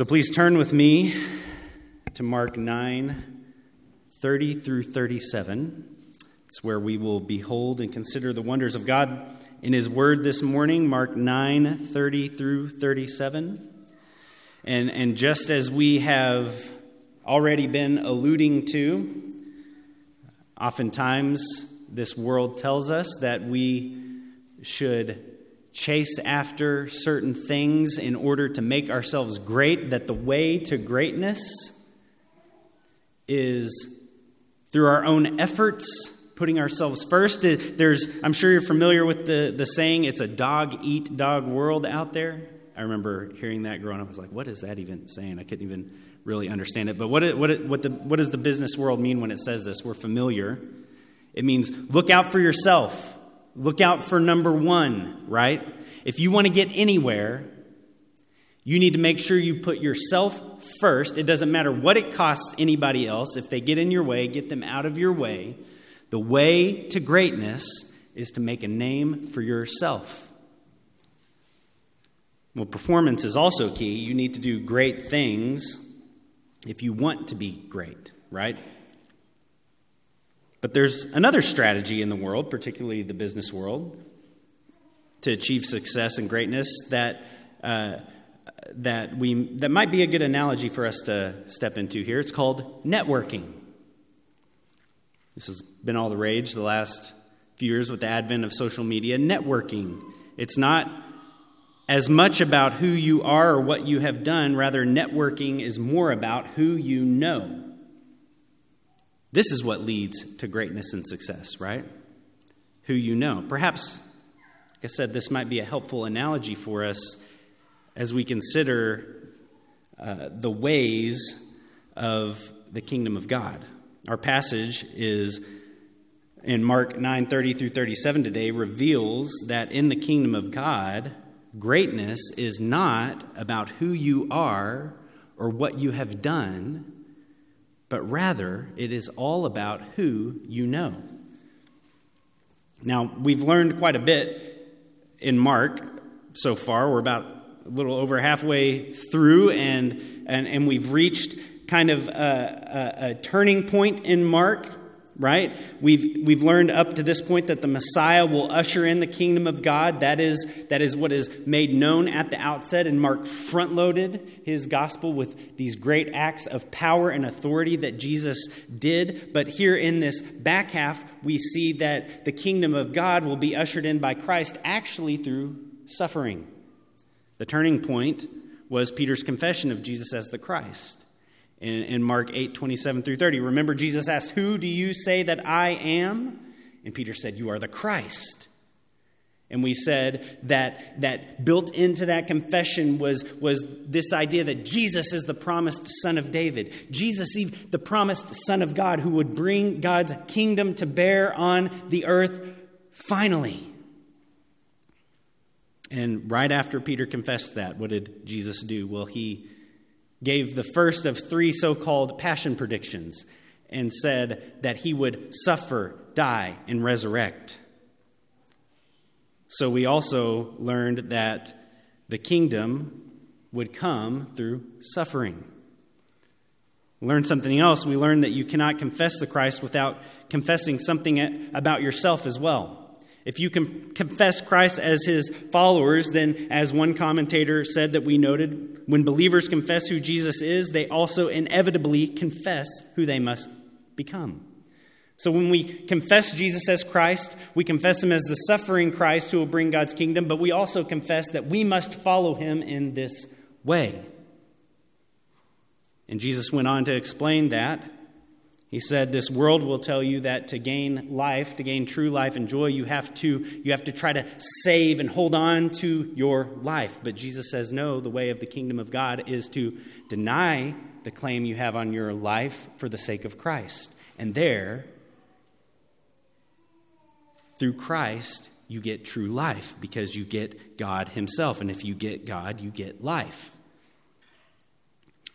So please turn with me to Mark 9 30 through 37. It's where we will behold and consider the wonders of God in His Word this morning, Mark 9 30 through 37. And, and just as we have already been alluding to, oftentimes this world tells us that we should chase after certain things in order to make ourselves great, that the way to greatness is through our own efforts, putting ourselves first. There's, I'm sure you're familiar with the, the saying, it's a dog eat dog world out there. I remember hearing that growing up. I was like, what is that even saying? I couldn't even really understand it. But what, it, what, it, what, the, what does the business world mean when it says this? We're familiar. It means look out for yourself Look out for number one, right? If you want to get anywhere, you need to make sure you put yourself first. It doesn't matter what it costs anybody else. If they get in your way, get them out of your way. The way to greatness is to make a name for yourself. Well, performance is also key. You need to do great things if you want to be great, right? But there's another strategy in the world, particularly the business world, to achieve success and greatness that, uh, that, we, that might be a good analogy for us to step into here. It's called networking. This has been all the rage the last few years with the advent of social media. Networking. It's not as much about who you are or what you have done, rather, networking is more about who you know. This is what leads to greatness and success, right? Who you know. Perhaps, like I said, this might be a helpful analogy for us as we consider uh, the ways of the kingdom of God. Our passage is in Mark 9:30 through 37 today reveals that in the kingdom of God, greatness is not about who you are or what you have done but rather it is all about who you know. Now, we've learned quite a bit in Mark so far. We're about a little over halfway through, and, and, and we've reached kind of a, a, a turning point in Mark right? We've, we've learned up to this point that the Messiah will usher in the kingdom of God. That is, that is what is made known at the outset. And Mark front loaded his gospel with these great acts of power and authority that Jesus did. But here in this back half, we see that the kingdom of God will be ushered in by Christ actually through suffering. The turning point was Peter's confession of Jesus as the Christ in, in Mark 8, 27 through 30. Remember, Jesus asked, Who do you say that I am? And Peter said, You are the Christ. And we said that, that built into that confession was, was this idea that Jesus is the promised son of David. Jesus, the promised son of God, who would bring God's kingdom to bear on the earth finally. And right after Peter confessed that, what did Jesus do? Well, he gave the first of three so called passion predictions and said that he would suffer, die, and resurrect. So we also learned that the kingdom would come through suffering. Learn something else. We learned that you cannot confess the Christ without confessing something about yourself as well. If you can confess Christ as his followers, then, as one commentator said that we noted, when believers confess who Jesus is, they also inevitably confess who they must become. So when we confess Jesus as Christ, we confess him as the suffering Christ who will bring God's kingdom, but we also confess that we must follow him in this way. And Jesus went on to explain that he said, This world will tell you that to gain life, to gain true life and joy, you have to, you have to try to save and hold on to your life. But Jesus says, No, the way of the kingdom of God is to deny the claim you have on your life for the sake of Christ. And there, through Christ, you get true life because you get God Himself. And if you get God, you get life.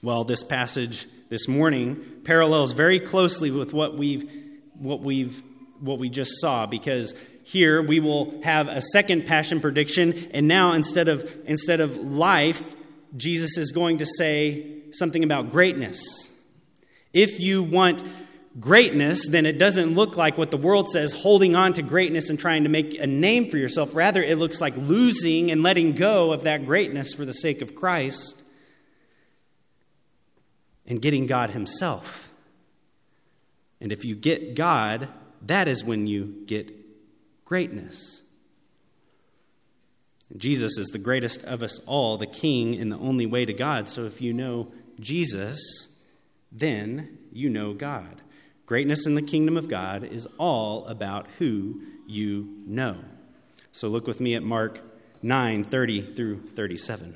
Well, this passage this morning parallels very closely with what we've what we've what we just saw because here we will have a second passion prediction and now instead of instead of life Jesus is going to say something about greatness. If you want greatness, then it doesn't look like what the world says, holding on to greatness and trying to make a name for yourself. Rather, it looks like losing and letting go of that greatness for the sake of Christ and getting God Himself. And if you get God, that is when you get greatness. Jesus is the greatest of us all, the King and the only way to God. So if you know Jesus, then you know God. Greatness in the kingdom of God is all about who you know. So look with me at Mark 9 30 through 37.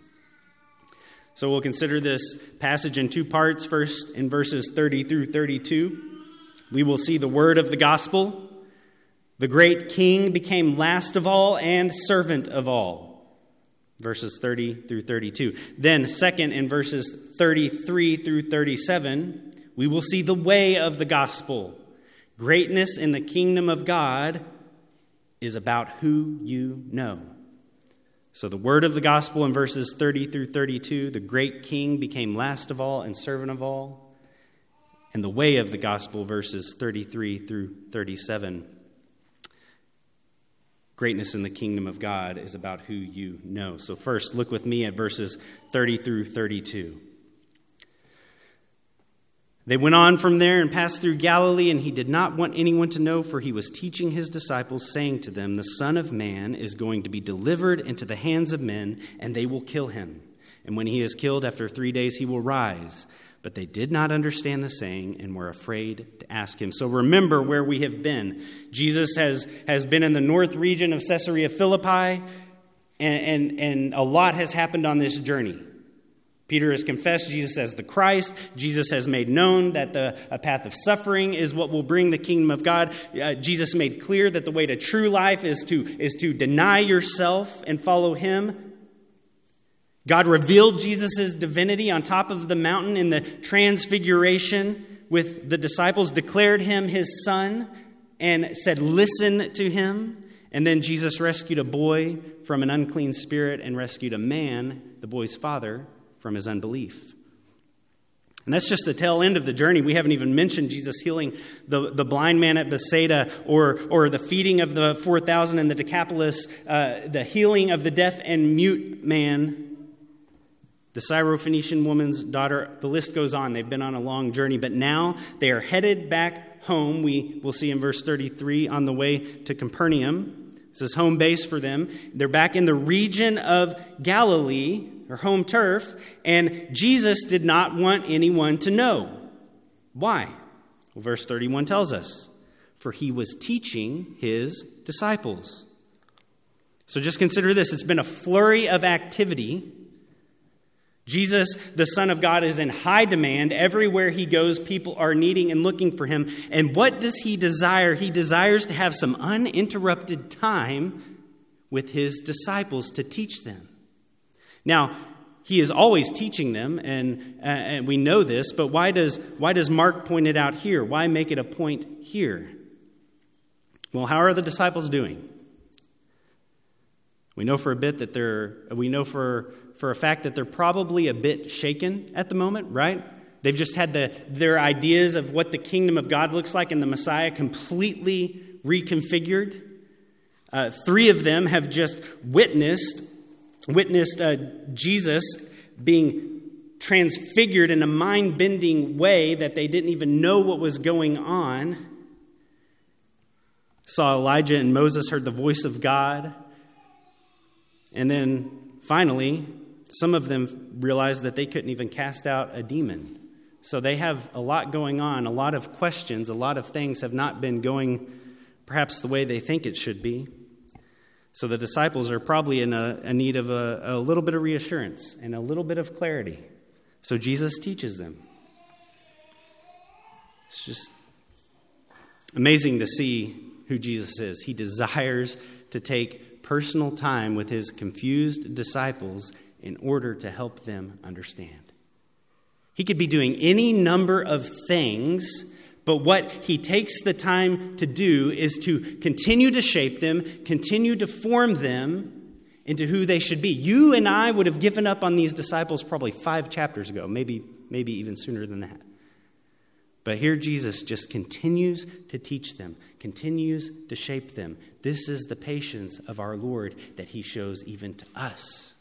So we'll consider this passage in two parts. First, in verses 30 through 32, we will see the word of the gospel. The great king became last of all and servant of all. Verses 30 through 32. Then, second, in verses 33 through 37, we will see the way of the gospel. Greatness in the kingdom of God is about who you know. So, the word of the gospel in verses 30 through 32 the great king became last of all and servant of all. And the way of the gospel, verses 33 through 37. Greatness in the kingdom of God is about who you know. So, first, look with me at verses 30 through 32. They went on from there and passed through Galilee, and he did not want anyone to know, for he was teaching his disciples, saying to them, The Son of Man is going to be delivered into the hands of men, and they will kill him. And when he is killed, after three days, he will rise. But they did not understand the saying and were afraid to ask him. So remember where we have been. Jesus has, has been in the north region of Caesarea Philippi, and, and, and a lot has happened on this journey. Peter has confessed Jesus as the Christ. Jesus has made known that the a path of suffering is what will bring the kingdom of God. Uh, Jesus made clear that the way to true life is to, is to deny yourself and follow him. God revealed Jesus' divinity on top of the mountain in the transfiguration with the disciples, declared him his son, and said, Listen to him. And then Jesus rescued a boy from an unclean spirit and rescued a man, the boy's father, from his unbelief. And that's just the tail end of the journey. We haven't even mentioned Jesus healing the, the blind man at Bethsaida or, or the feeding of the 4,000 in the Decapolis, uh, the healing of the deaf and mute man, the Syrophoenician woman's daughter. The list goes on. They've been on a long journey, but now they are headed back home. We will see in verse 33 on the way to Capernaum. This is home base for them. They're back in the region of Galilee or home turf, and Jesus did not want anyone to know. Why? Well, verse 31 tells us for he was teaching his disciples. So just consider this it's been a flurry of activity. Jesus, the Son of God, is in high demand. Everywhere he goes, people are needing and looking for him. And what does he desire? He desires to have some uninterrupted time with his disciples to teach them. Now, he is always teaching them, and, uh, and we know this, but why does, why does Mark point it out here? Why make it a point here? Well, how are the disciples doing? We know for a bit that they're, we know for, for a fact that they're probably a bit shaken at the moment, right? They've just had the, their ideas of what the kingdom of God looks like and the Messiah completely reconfigured. Uh, three of them have just witnessed witnessed uh, Jesus being transfigured in a mind bending way that they didn't even know what was going on. Saw Elijah and Moses, heard the voice of God. And then finally, some of them realized that they couldn't even cast out a demon. So they have a lot going on, a lot of questions, a lot of things have not been going perhaps the way they think it should be. So the disciples are probably in a, a need of a, a little bit of reassurance and a little bit of clarity. So Jesus teaches them. It's just amazing to see who Jesus is. He desires to take personal time with his confused disciples in order to help them understand. He could be doing any number of things, but what he takes the time to do is to continue to shape them, continue to form them into who they should be. You and I would have given up on these disciples probably five chapters ago, maybe, maybe even sooner than that. But here Jesus just continues to teach them, continues to shape them. This is the patience of our Lord that he shows even to us.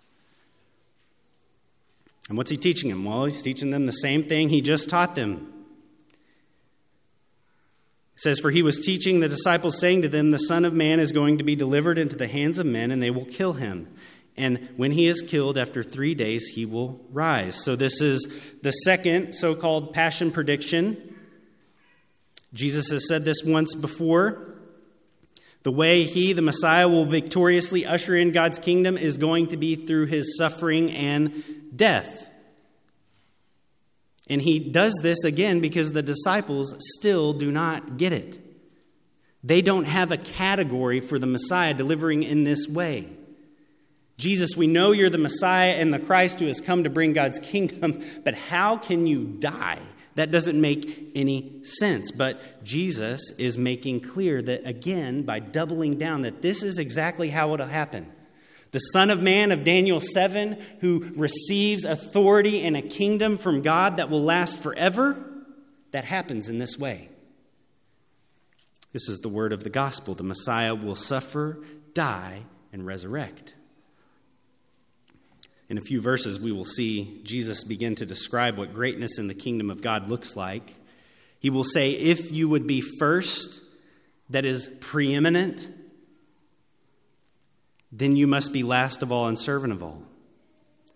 And what's he teaching them? Well, he's teaching them the same thing he just taught them. Says, For he was teaching the disciples, saying to them, The Son of Man is going to be delivered into the hands of men, and they will kill him. And when he is killed, after three days, he will rise. So, this is the second so called passion prediction. Jesus has said this once before. The way he, the Messiah, will victoriously usher in God's kingdom is going to be through his suffering and death. And he does this again because the disciples still do not get it. They don't have a category for the Messiah delivering in this way. Jesus, we know you're the Messiah and the Christ who has come to bring God's kingdom, but how can you die? That doesn't make any sense. But Jesus is making clear that, again, by doubling down, that this is exactly how it'll happen. The Son of Man of Daniel 7, who receives authority and a kingdom from God that will last forever, that happens in this way. This is the word of the gospel. The Messiah will suffer, die, and resurrect. In a few verses, we will see Jesus begin to describe what greatness in the kingdom of God looks like. He will say, If you would be first, that is preeminent, then you must be last of all and servant of all.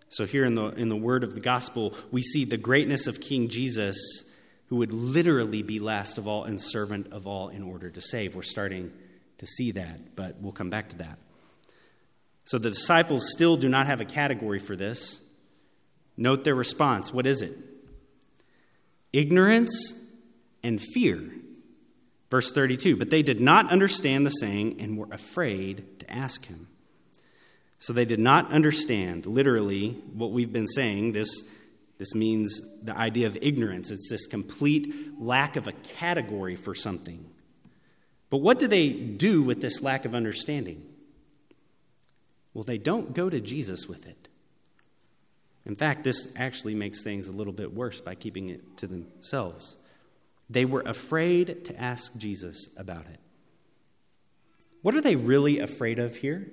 So, here in the, in the word of the gospel, we see the greatness of King Jesus, who would literally be last of all and servant of all in order to save. We're starting to see that, but we'll come back to that. So, the disciples still do not have a category for this. Note their response. What is it? Ignorance and fear. Verse 32 But they did not understand the saying and were afraid to ask him. So they did not understand literally what we've been saying. This, this means the idea of ignorance. It's this complete lack of a category for something. But what do they do with this lack of understanding? Well, they don't go to Jesus with it. In fact, this actually makes things a little bit worse by keeping it to themselves. They were afraid to ask Jesus about it. What are they really afraid of here?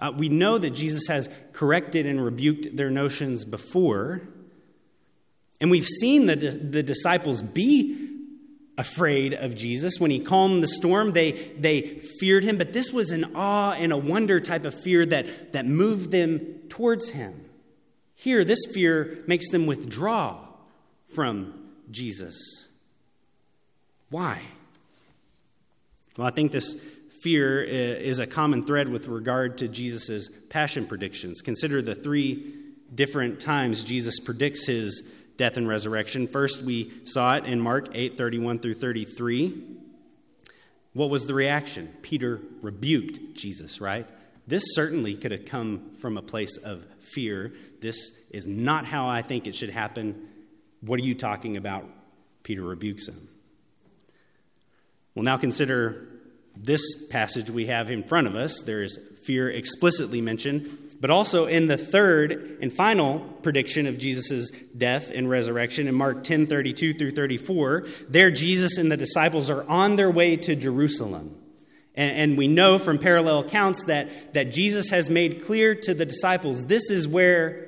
Uh, we know that Jesus has corrected and rebuked their notions before. And we've seen the, the disciples be afraid of Jesus. When he calmed the storm, they, they feared him, but this was an awe and a wonder type of fear that, that moved them towards him. Here, this fear makes them withdraw from Jesus. Why? Well, I think this fear eh, is a common thread with regard to Jesus' passion predictions. Consider the three different times Jesus predicts his death and resurrection. First, we saw it in Mark 8 31 through 33. What was the reaction? Peter rebuked Jesus, right? This certainly could have come from a place of fear. This is not how I think it should happen. What are you talking about? Peter rebukes him. We'll now consider this passage we have in front of us, there is fear explicitly mentioned, but also in the third and final prediction of Jesus' death and resurrection in Mark 10 32 through 34, there Jesus and the disciples are on their way to Jerusalem. And, and we know from parallel accounts that, that Jesus has made clear to the disciples this is where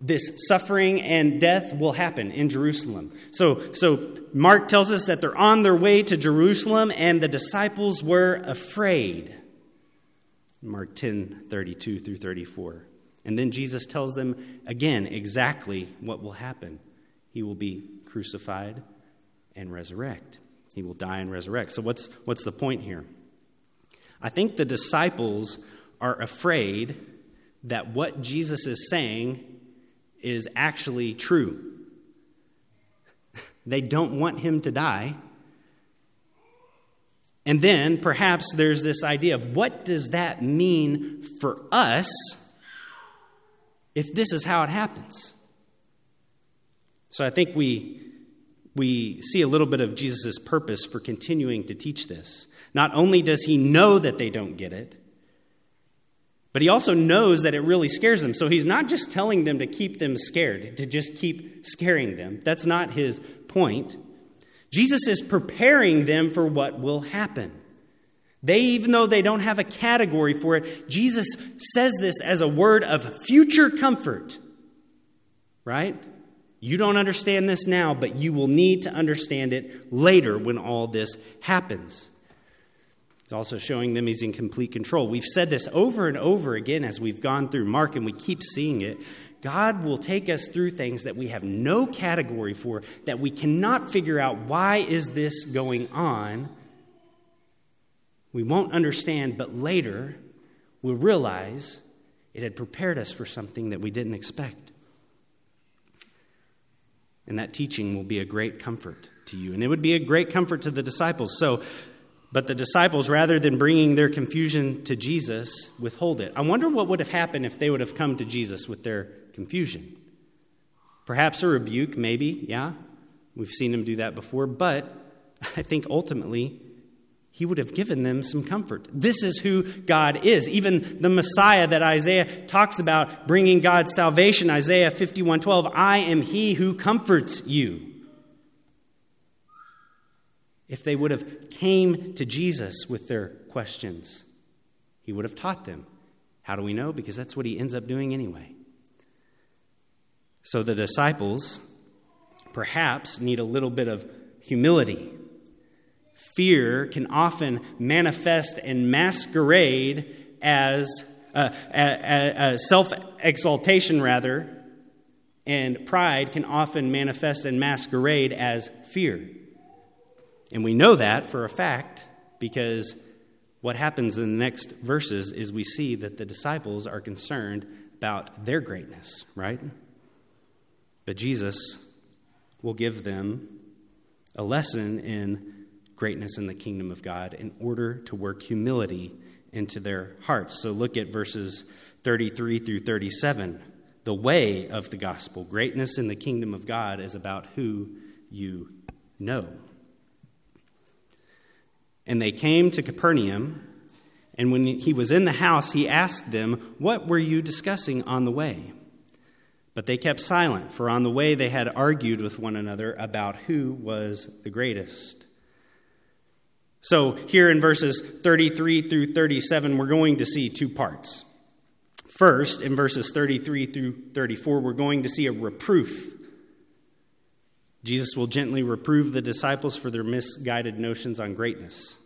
this suffering and death will happen in Jerusalem. So, so Mark tells us that they're on their way to Jerusalem and the disciples were afraid. Mark 10 32 through 34. And then Jesus tells them again exactly what will happen. He will be crucified and resurrect. He will die and resurrect. So, what's, what's the point here? I think the disciples are afraid that what Jesus is saying is actually true. They don't want him to die. And then perhaps there's this idea of what does that mean for us if this is how it happens? So I think we, we see a little bit of Jesus' purpose for continuing to teach this. Not only does he know that they don't get it, but he also knows that it really scares them. So he's not just telling them to keep them scared, to just keep scaring them. That's not his point. Jesus is preparing them for what will happen. They, even though they don't have a category for it, Jesus says this as a word of future comfort. Right? You don't understand this now, but you will need to understand it later when all this happens. He's also showing them he's in complete control. We've said this over and over again as we've gone through Mark, and we keep seeing it. God will take us through things that we have no category for, that we cannot figure out why is this going on. We won't understand, but later we'll realize it had prepared us for something that we didn't expect. And that teaching will be a great comfort to you. And it would be a great comfort to the disciples. So but the disciples, rather than bringing their confusion to Jesus, withhold it. I wonder what would have happened if they would have come to Jesus with their confusion. Perhaps a rebuke, maybe, yeah. We've seen him do that before. But I think ultimately, he would have given them some comfort. This is who God is. Even the Messiah that Isaiah talks about bringing God's salvation, Isaiah 51:12, I am he who comforts you if they would have came to Jesus with their questions. He would have taught them. How do we know? Because that's what he ends up doing anyway. So the disciples perhaps need a little bit of humility. Fear can often manifest and masquerade as uh, self exaltation, rather, and pride can often manifest and masquerade as fear. And we know that for a fact because what happens in the next verses is we see that the disciples are concerned about their greatness, right? But Jesus will give them a lesson in greatness in the kingdom of God in order to work humility into their hearts. So look at verses 33 through 37. The way of the gospel, greatness in the kingdom of God, is about who you know. And they came to Capernaum, and when he was in the house, he asked them, What were you discussing on the way? But they kept silent, for on the way they had argued with one another about who was the greatest. So, here in verses 33 through 37, we're going to see two parts. First, in verses 33 through 34, we're going to see a reproof. Jesus will gently reprove the disciples for their misguided notions on greatness.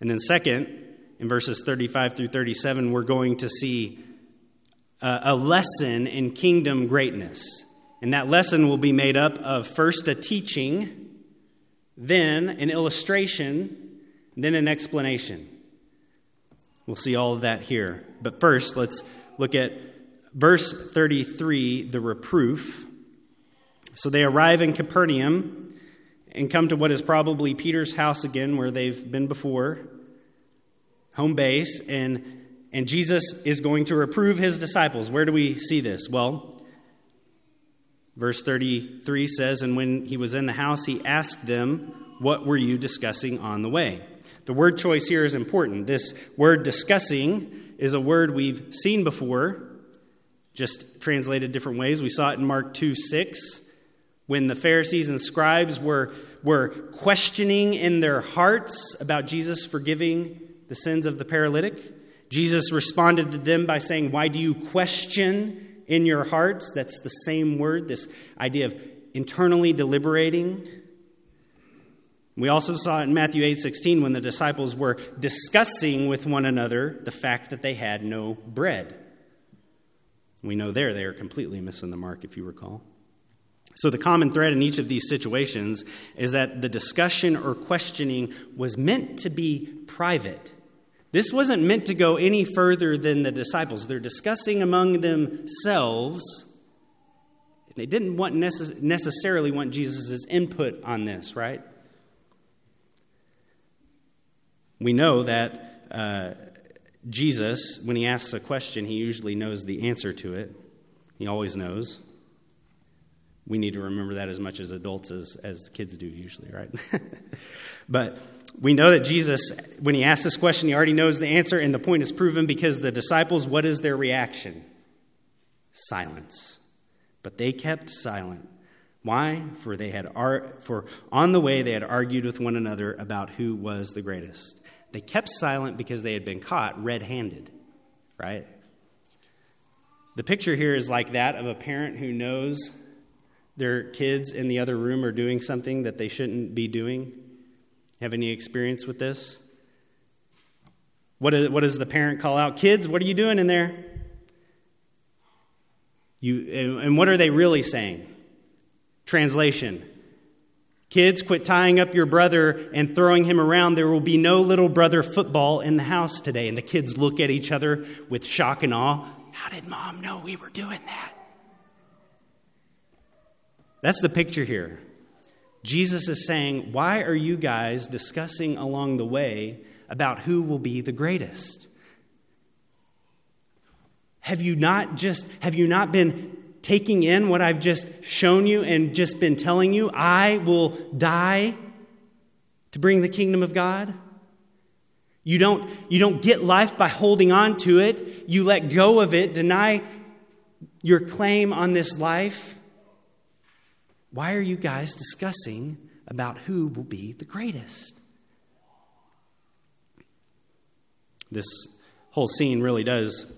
And then, second, in verses 35 through 37, we're going to see a, lesson in kingdom greatness. And that lesson will be made up of first a teaching, then an illustration, then an explanation. We'll see all of that here. But first, let's look at verse 33, the reproof. So they arrive in Capernaum and come to what is probably Peter's house again, where they've been before, home base, and, and Jesus is going to reprove his disciples. Where do we see this? Well, verse 33 says, And when he was in the house, he asked them, What were you discussing on the way? The word choice here is important. This word discussing is a word we've seen before, just translated different ways. We saw it in Mark 2 6 when the Pharisees and scribes were, were questioning in their hearts about Jesus forgiving the sins of the paralytic, Jesus responded to them by saying, Why do you question in your hearts. That's the same word, this idea of internally deliberating. We also saw it in Matthew 8:16 when the disciples were discussing with one another the fact that they had no bread. We know there they are completely missing the mark if you recall. So the common thread in each of these situations is that the discussion or questioning was meant to be private. This wasn't meant to go any further than the disciples. They're discussing among themselves. They didn't want necess- necessarily want Jesus' input on this, right? We know that uh, Jesus, when he asks a question, he usually knows the answer to it. He always knows. We need to remember that as much as adults as, as kids do, usually, right? but we know that Jesus, when he asks this question, he already knows the answer, and the point is proven because the disciples, what is their reaction? Silence. But they kept silent. Why? For they had ar- for on the way they had argued with one another about who was the greatest. They kept silent because they had been caught red-handed, right? The picture here is like that of a parent who knows their kids in the other room are doing something that they shouldn't be doing? Have any experience with this? What, is, what does the parent call out? Kids, what are you doing in there? You, and what are they really saying? Translation Kids, quit tying up your brother and throwing him around. There will be no little brother football in the house today. And the kids look at each other with shock and awe. How did mom know we were doing that? That's the picture here. Jesus is saying, Why are you guys discussing along the way about who will be the greatest? Have you not just, have you not been taking in what I've just shown you and just been telling you? I will die to bring the kingdom of God? You don't, you don't get life by holding on to it. You let go of it, deny your claim on this life. Why are you guys discussing about who will be the greatest? This whole scene really does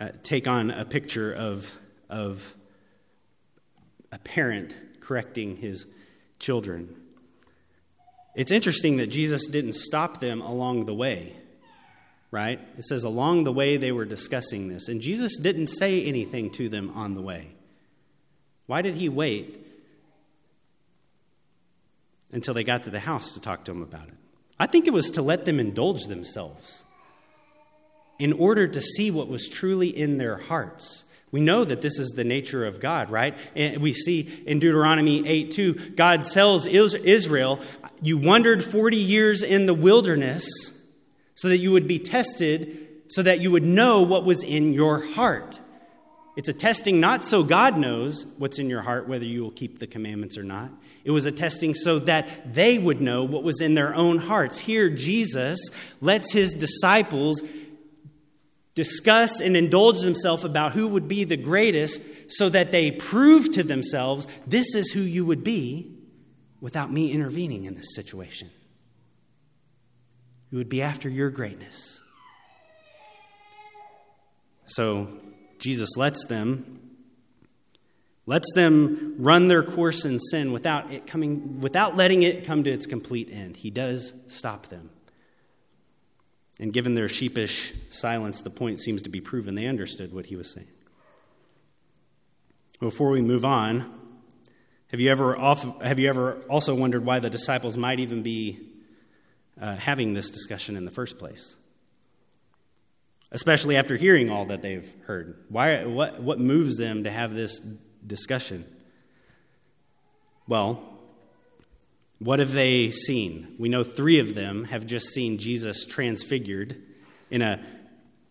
uh, take on a picture of, of a parent correcting his children. It's interesting that Jesus didn't stop them along the way, right? It says along the way they were discussing this, and Jesus didn't say anything to them on the way. Why did he wait until they got to the house to talk to him about it? I think it was to let them indulge themselves in order to see what was truly in their hearts. We know that this is the nature of God, right? And we see in Deuteronomy 8 2, God tells Israel, You wandered 40 years in the wilderness so that you would be tested, so that you would know what was in your heart. It's a testing not so God knows what's in your heart, whether you will keep the commandments or not. It was a testing so that they would know what was in their own hearts. Here, Jesus lets his disciples discuss and indulge themselves about who would be the greatest so that they prove to themselves, this is who you would be without me intervening in this situation. You would be after your greatness. So, Jesus lets them lets them run their course in sin without it coming without letting it come to its complete end. He does stop them. And given their sheepish silence, the point seems to be proven they understood what he was saying. Before we move on, have you ever, have you ever also wondered why the disciples might even be uh, having this discussion in the first place? Especially after hearing all that they've heard? Why, what, what moves them to have this discussion? Well, what have they seen? We know three of them have just seen Jesus transfigured in a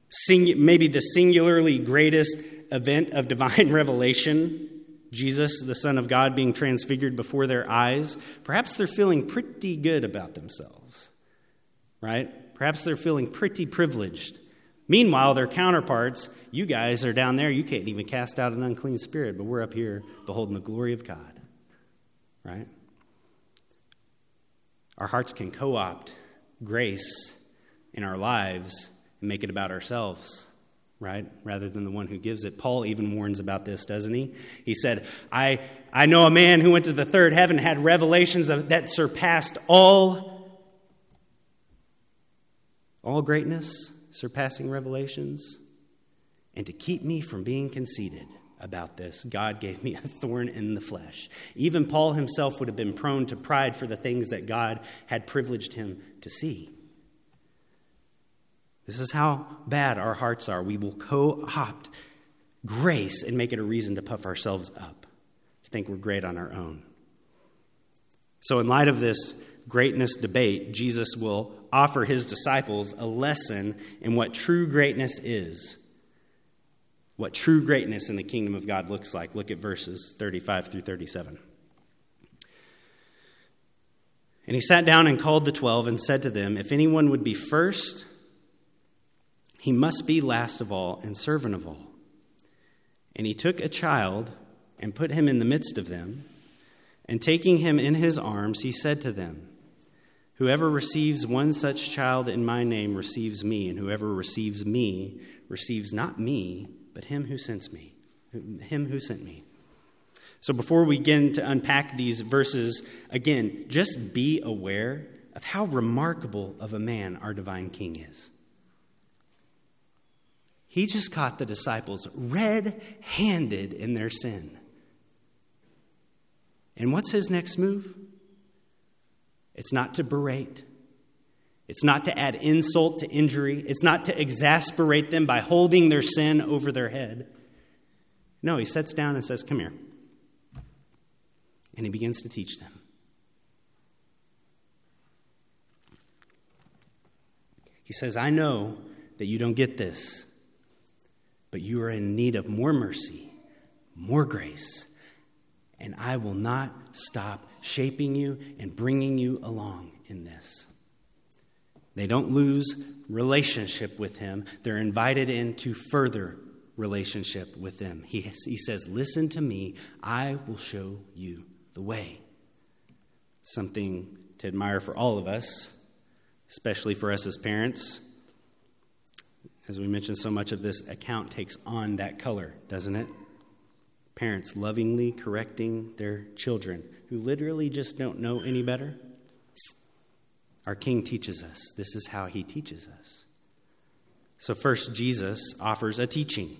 sing, maybe the singularly greatest event of divine revelation. Jesus, the Son of God, being transfigured before their eyes. Perhaps they're feeling pretty good about themselves, right? Perhaps they're feeling pretty privileged Meanwhile, their counterparts, you guys are down there, you can't even cast out an unclean spirit, but we're up here beholding the glory of God. Right? Our hearts can co opt grace in our lives and make it about ourselves. right? Rather than the one who gives it. Paul even warns about this, doesn't he? He said, I, I know a man who went to the third heaven, had revelations of, that surpassed all, all greatness, surpassing revelations. And to keep me from being conceited about this, God gave me a thorn in the flesh. Even Paul himself would have been prone to pride for the things that God had privileged him to see. This is how bad our hearts are. We will co opt grace and make it a reason to puff ourselves up, to think we're great on our own. So, in light of this greatness debate, Jesus will offer his disciples a lesson in what true greatness is. What true greatness in the kingdom of God looks like. Look at verses 35 through 37. And he sat down and called the twelve and said to them, If anyone would be first, he must be last of all and servant of all. And he took a child and put him in the midst of them. And taking him in his arms, he said to them, Whoever receives one such child in my name receives me, and whoever receives me receives not me, but him who sends me, him who sent me. So before we begin to unpack these verses, again, just be aware of how remarkable of a man our divine king is. He just caught the disciples red handed in their sin. And what's his next move? It's not to berate. It's not to add insult to injury. It's not to exasperate them by holding their sin over their head. No, he sits down and says, Come here. And he begins to teach them. He says, I know that you don't get this but you are in need of more mercy, more grace, and I will not stop shaping you and bringing you along in this. They don't lose relationship with him, they're invited into further relationship with them. He, he says, Listen to me, I will show you the way. Something to admire for all of us, especially for us as parents. As we mentioned, so much of this account takes on that color, doesn't it? Parents lovingly correcting their children who literally just don't know any better. Our King teaches us. This is how he teaches us. So, first, Jesus offers a teaching.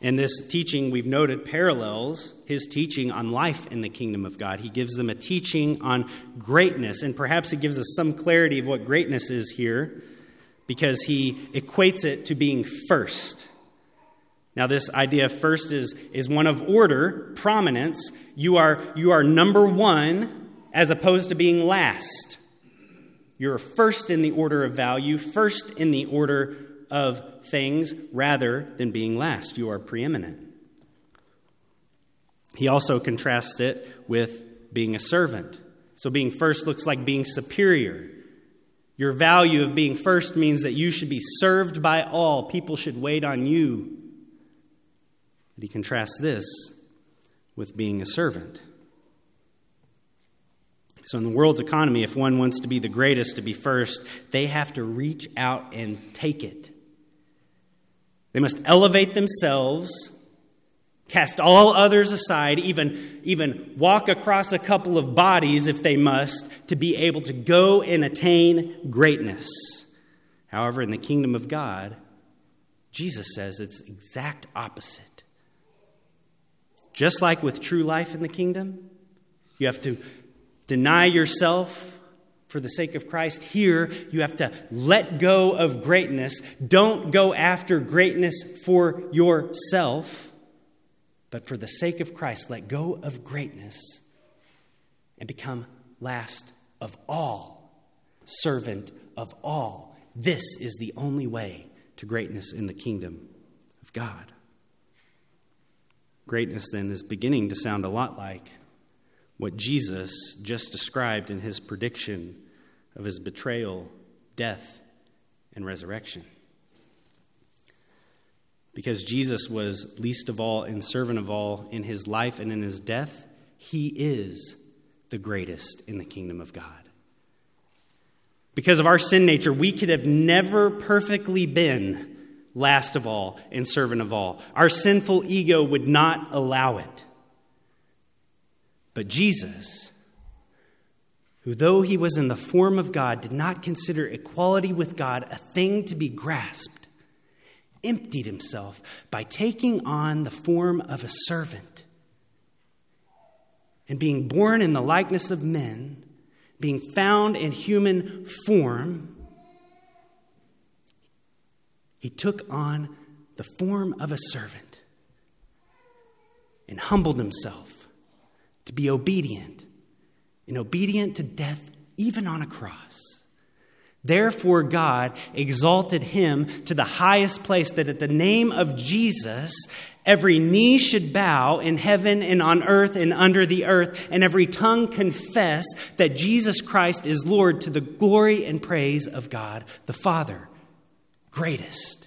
And this teaching, we've noted, parallels his teaching on life in the kingdom of God. He gives them a teaching on greatness, and perhaps it gives us some clarity of what greatness is here because he equates it to being first. Now, this idea first is, is one of order, prominence. You are, you are number one as opposed to being last. You're first in the order of value, first in the order of things rather than being last. You are preeminent. He also contrasts it with being a servant. So, being first looks like being superior. Your value of being first means that you should be served by all, people should wait on you. But he contrasts this with being a servant. So, in the world's economy, if one wants to be the greatest, to be first, they have to reach out and take it. They must elevate themselves, cast all others aside, even, even walk across a couple of bodies if they must, to be able to go and attain greatness. However, in the kingdom of God, Jesus says it's exact opposite. Just like with true life in the kingdom, you have to deny yourself for the sake of Christ. Here, you have to let go of greatness. Don't go after greatness for yourself, but for the sake of Christ, let go of greatness and become last of all, servant of all. This is the only way to greatness in the kingdom of God. Greatness, then, is beginning to sound a lot like what Jesus just described in his prediction of his betrayal, death, and resurrection. Because Jesus was least of all and servant of all in his life and in his death, he is the greatest in the kingdom of God. Because of our sin nature, we could have never perfectly been last of all and servant of all. Our sinful ego would not allow it. But Jesus, who though he was in the form of God, did not consider equality with God a thing to be grasped, emptied himself by taking on the form of a servant. And being born in the likeness of men, being found in human form, he took on the form of a servant and humbled himself to be obedient and obedient to death, even on a cross. Therefore, God exalted him to the highest place that at the name of Jesus, every knee should bow in heaven and on earth and under the earth, and every tongue confess that Jesus Christ is Lord to the glory and praise of God the Father greatest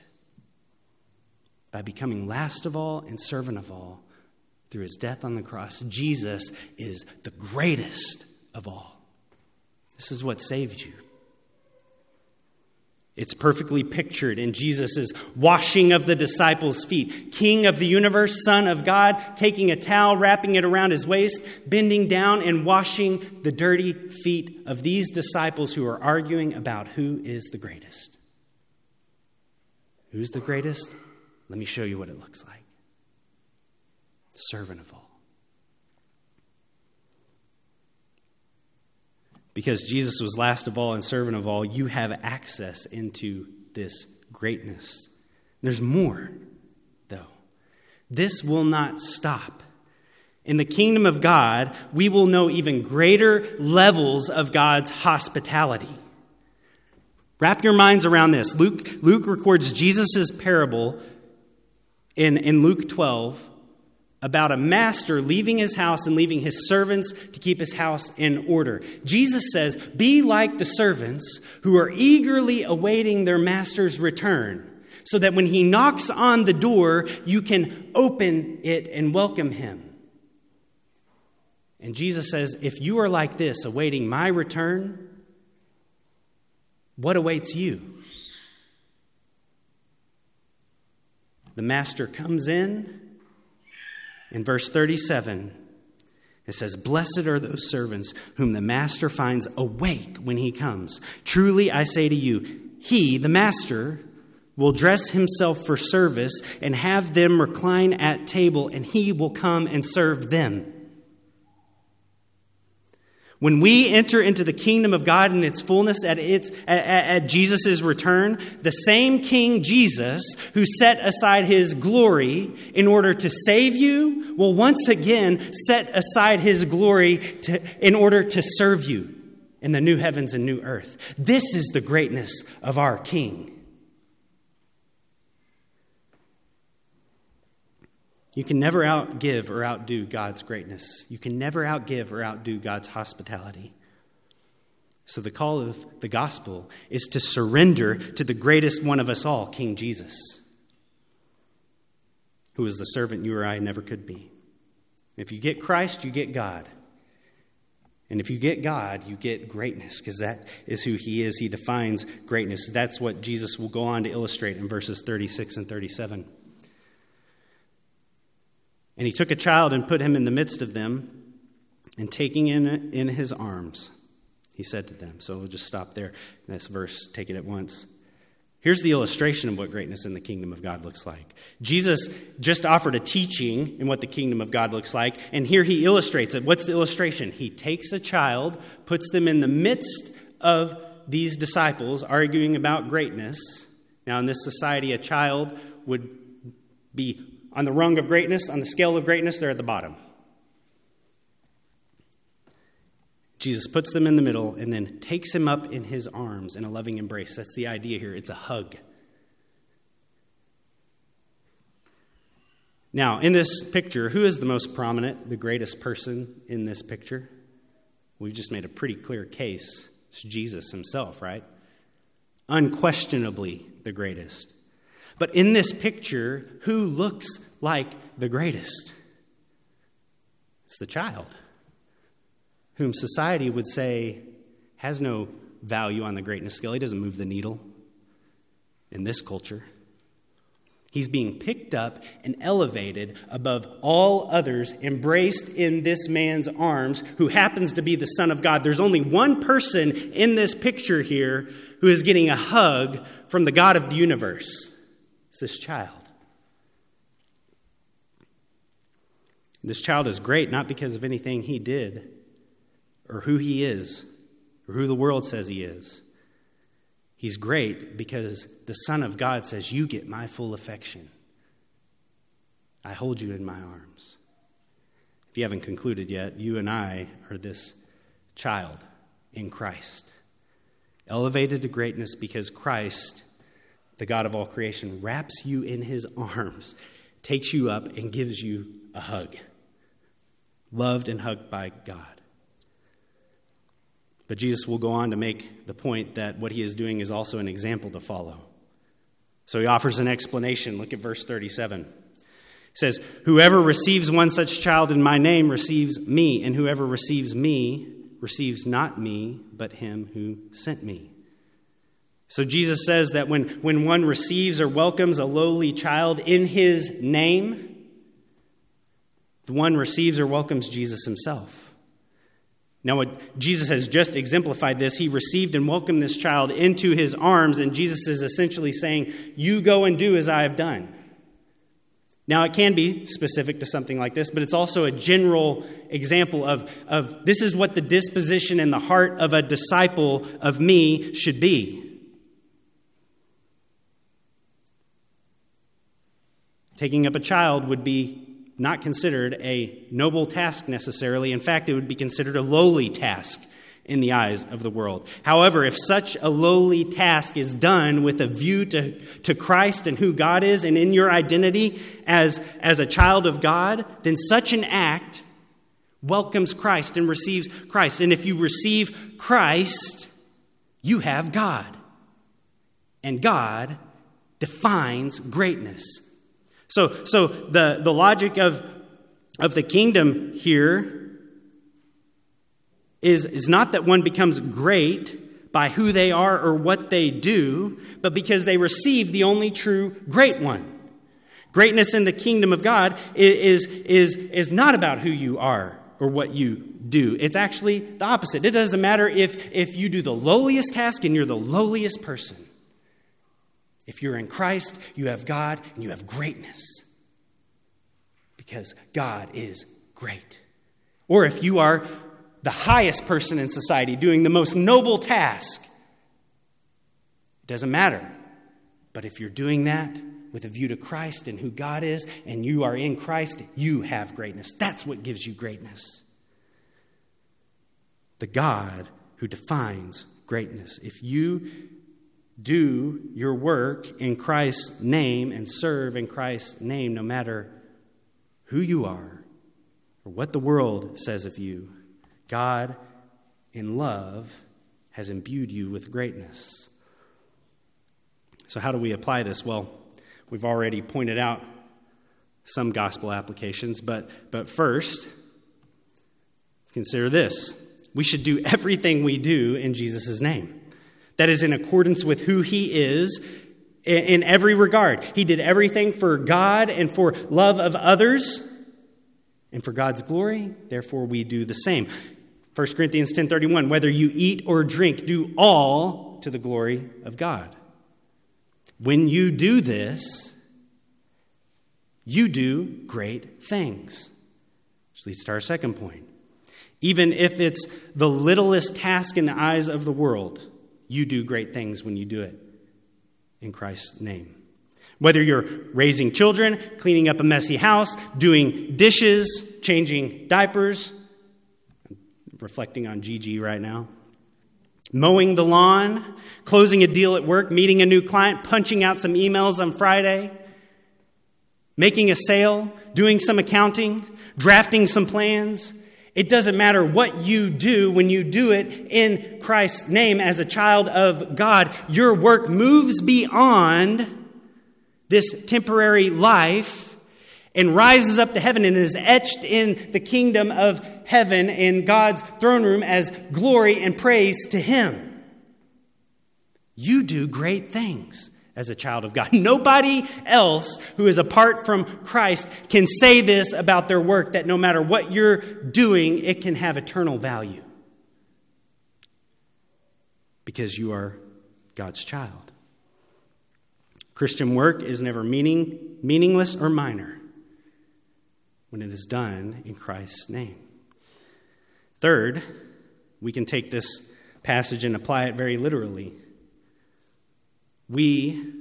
by becoming last of all and servant of all through his death on the cross. Jesus is the greatest of all. This is what saved you. It's perfectly pictured in Jesus' washing of the disciples' feet. King of the universe, Son of God, taking a towel, wrapping it around his waist, bending down and washing the dirty feet of these disciples who are arguing about who is the greatest. Who's the greatest? Let me show you what it looks like. Servant of all. Because Jesus was last of all and servant of all, you have access into this greatness. There's more, though. This will not stop. In the kingdom of God, we will know even greater levels of God's hospitality. Wrap your minds around this. Luke, Luke records Jesus' parable in, in Luke 12 about a master leaving his house and leaving his servants to keep his house in order. Jesus says, Be like the servants who are eagerly awaiting their master's return, so that when he knocks on the door, you can open it and welcome him. And Jesus says, If you are like this, awaiting my return, what awaits you? The master comes in. In verse 37, it says, Blessed are those servants whom the master finds awake when he comes. Truly I say to you, he, the master, will dress himself for service and have them recline at table, and he will come and serve them. When we enter into the kingdom of God in its fullness at, at, at Jesus' return, the same King Jesus who set aside his glory in order to save you will once again set aside his glory to, in order to serve you in the new heavens and new earth. This is the greatness of our King. You can never outgive or outdo God's greatness. You can never outgive or outdo God's hospitality. So, the call of the gospel is to surrender to the greatest one of us all, King Jesus, who is the servant you or I never could be. If you get Christ, you get God. And if you get God, you get greatness, because that is who He is. He defines greatness. That's what Jesus will go on to illustrate in verses 36 and 37. And he took a child and put him in the midst of them, and taking in in his arms, he said to them. So we'll just stop there. This verse, take it at once. Here's the illustration of what greatness in the kingdom of God looks like. Jesus just offered a teaching in what the kingdom of God looks like, and here he illustrates it. What's the illustration? He takes a child, puts them in the midst of these disciples arguing about greatness. Now, in this society, a child would be on the rung of greatness, on the scale of greatness, they're at the bottom. Jesus puts them in the middle and then takes him up in his arms in a loving embrace. That's the idea here. It's a hug. Now, in this picture, who is the most prominent, the greatest person in this picture? We've just made a pretty clear case. It's Jesus himself, right? Unquestionably the greatest. But in this picture, who looks like the greatest? It's the child, whom society would say has no value on the greatness scale. He doesn't move the needle in this culture. He's being picked up and elevated above all others, embraced in this man's arms, who happens to be the Son of God. There's only one person in this picture here who is getting a hug from the God of the universe. This child. This child is great not because of anything he did or who he is or who the world says he is. He's great because the Son of God says, You get my full affection. I hold you in my arms. If you haven't concluded yet, you and I are this child in Christ, elevated to greatness because Christ, the God of all creation, wraps you in his arms, takes you up, and gives you a hug. Loved and hugged by God. But Jesus will go on to make the point that what he is doing is also an example to follow. So he offers an explanation. Look at verse 37. He says, Whoever receives one such child in my name receives me, and whoever receives me receives not me, but him who sent me. So Jesus says that when, when one receives or welcomes a lowly child in his name, the one receives or welcomes Jesus himself. Now, what Jesus has just exemplified this. He received and welcomed this child into his arms, and Jesus is essentially saying, You go and do as I have done. Now, it can be specific to something like this, but it's also a general example of, of this is what the disposition and the heart of a disciple of me should be. Taking up a child would be not considered a noble task necessarily. In fact, it would be considered a lowly task in the eyes of the world. However, if such a lowly task is done with a view to, to Christ and who God is and in your identity as, as a child of God, then such an act welcomes Christ and receives Christ. And if you receive Christ, you have God. And God defines greatness. So, so the, the logic of, of the kingdom here is, is not that one becomes great by who they are or what they do, but because they receive the only true great one. Greatness in the kingdom of God is, is, is not about who you are or what you do. It's actually the opposite. It doesn't matter if, if you do the lowliest task and you're the lowliest person. If you're in Christ, you have God and you have greatness. Because God is great. Or if you are the highest person in society doing the most noble task, it doesn't matter. But if you're doing that with a view to Christ and who God is, and you are in Christ, you have greatness. That's what gives you greatness. The God who defines greatness. If you do your work in Christ's name and serve in Christ's name, no matter who you are or what the world says of you. God, in love, has imbued you with greatness. So, how do we apply this? Well, we've already pointed out some gospel applications, but, but first, consider this. We should do everything we do in Jesus' name that is in accordance with who he is in every regard. He did everything for God and for love of others and for God's glory. Therefore, we do the same. 1 Corinthians 10:31 whether you eat or drink do all to the glory of God. When you do this, you do great things. Which leads to our second point. Even if it's the littlest task in the eyes of the world, you do great things when you do it in Christ's name. Whether you're raising children, cleaning up a messy house, doing dishes, changing diapers, I'm reflecting on Gigi right now, mowing the lawn, closing a deal at work, meeting a new client, punching out some emails on Friday, making a sale, doing some accounting, drafting some plans, it doesn't matter what you do when you do it in Christ's name as a child of God. Your work moves beyond this temporary life and rises up to heaven and is etched in the kingdom of heaven in God's throne room as glory and praise to Him. You do great things as a child of God. Nobody else who is apart from Christ can say this about their work that no matter what you're doing, it can have eternal value. Because you are God's child. Christian work is never meaning, meaningless or minor when it is done in Christ's name. Third, we can take this passage and apply it very literally. We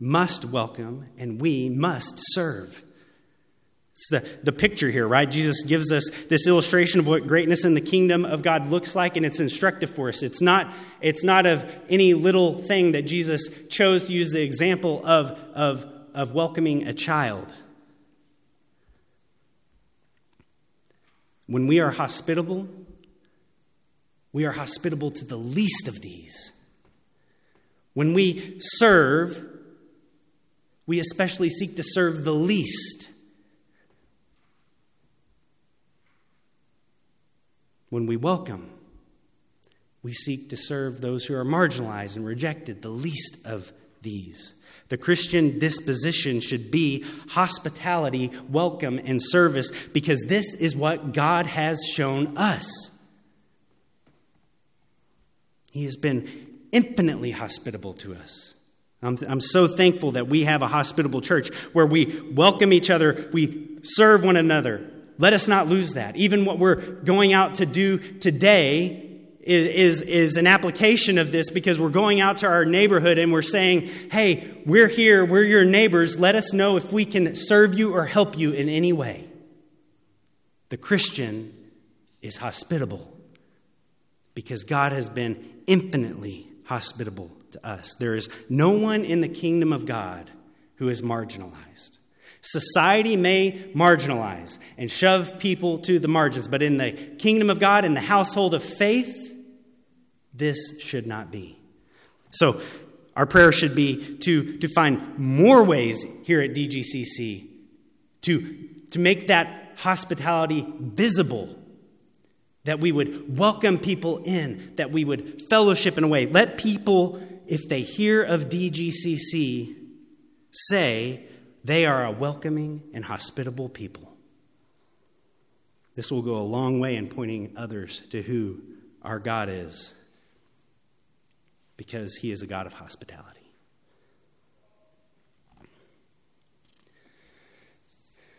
must welcome and we must serve. It's the, the picture here, right? Jesus gives us this illustration of what greatness in the kingdom of God looks like, and it's instructive for us. It's not, it's not of any little thing that Jesus chose to use the example of, of, of welcoming a child. When we are hospitable, we are hospitable to the least of these. When we serve, we especially seek to serve the least. When we welcome, we seek to serve those who are marginalized and rejected, the least of these. The Christian disposition should be hospitality, welcome, and service because this is what God has shown us. He has been infinitely hospitable to us. I'm, I'm so thankful that we have a hospitable church where we welcome each other, we serve one another. Let us not lose that. Even what we're going out to do today is, is, is an application of this because we're going out to our neighborhood and we're saying, hey, we're here, we're your neighbors. Let us know if we can serve you or help you in any way. The Christian is hospitable because God has been infinitely hospitable to us. There is no one in the kingdom of God who is marginalized. Society may marginalize and shove people to the margins, but in the kingdom of God, in the household of faith, this should not be. So, our prayer should be to, to find more ways here at DGCC to, to make that hospitality visible that we would welcome people in, that we would fellowship in a way. Let people, if they hear of DGCC, say they are a welcoming and hospitable people. This will go a long way in pointing others to who our God is, because He is a God of hospitality.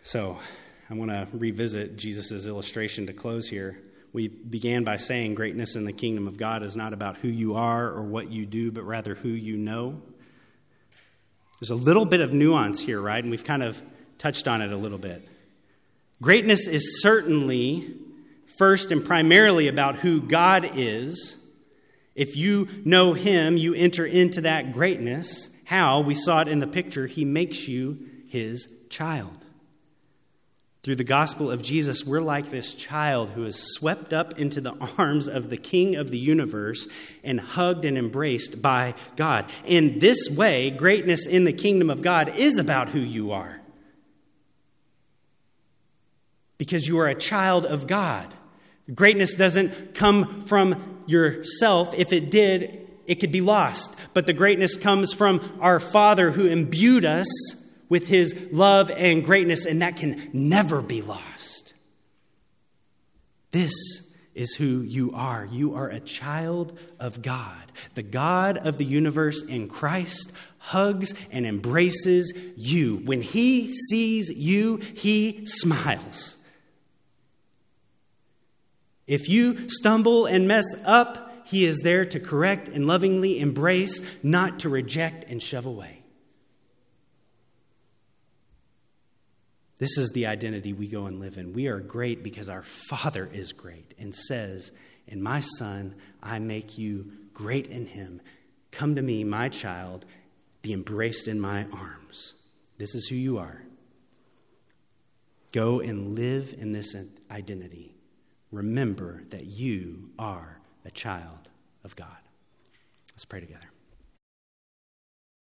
So, I want to revisit Jesus' illustration to close here. We began by saying greatness in the kingdom of God is not about who you are or what you do, but rather who you know. There's a little bit of nuance here, right? And we've kind of touched on it a little bit. Greatness is certainly first and primarily about who God is. If you know Him, you enter into that greatness. How? We saw it in the picture. He makes you His child. Through the gospel of Jesus, we're like this child who is swept up into the arms of the King of the universe and hugged and embraced by God. In this way, greatness in the kingdom of God is about who you are. Because you are a child of God. Greatness doesn't come from yourself. If it did, it could be lost. But the greatness comes from our Father who imbued us with his love and greatness, and that can never be lost. This is who you are. You are a child of God. The God of the universe in Christ hugs and embraces you. When he sees you, he smiles. If you stumble and mess up, he is there to correct and lovingly embrace, not to reject and shove away. This is the identity we go and live in. We are great because our Father is great and says, In my Son, I make you great in Him. Come to me, my child, be embraced in my arms. This is who you are. Go and live in this identity. Remember that you are a child of God. Let's pray together.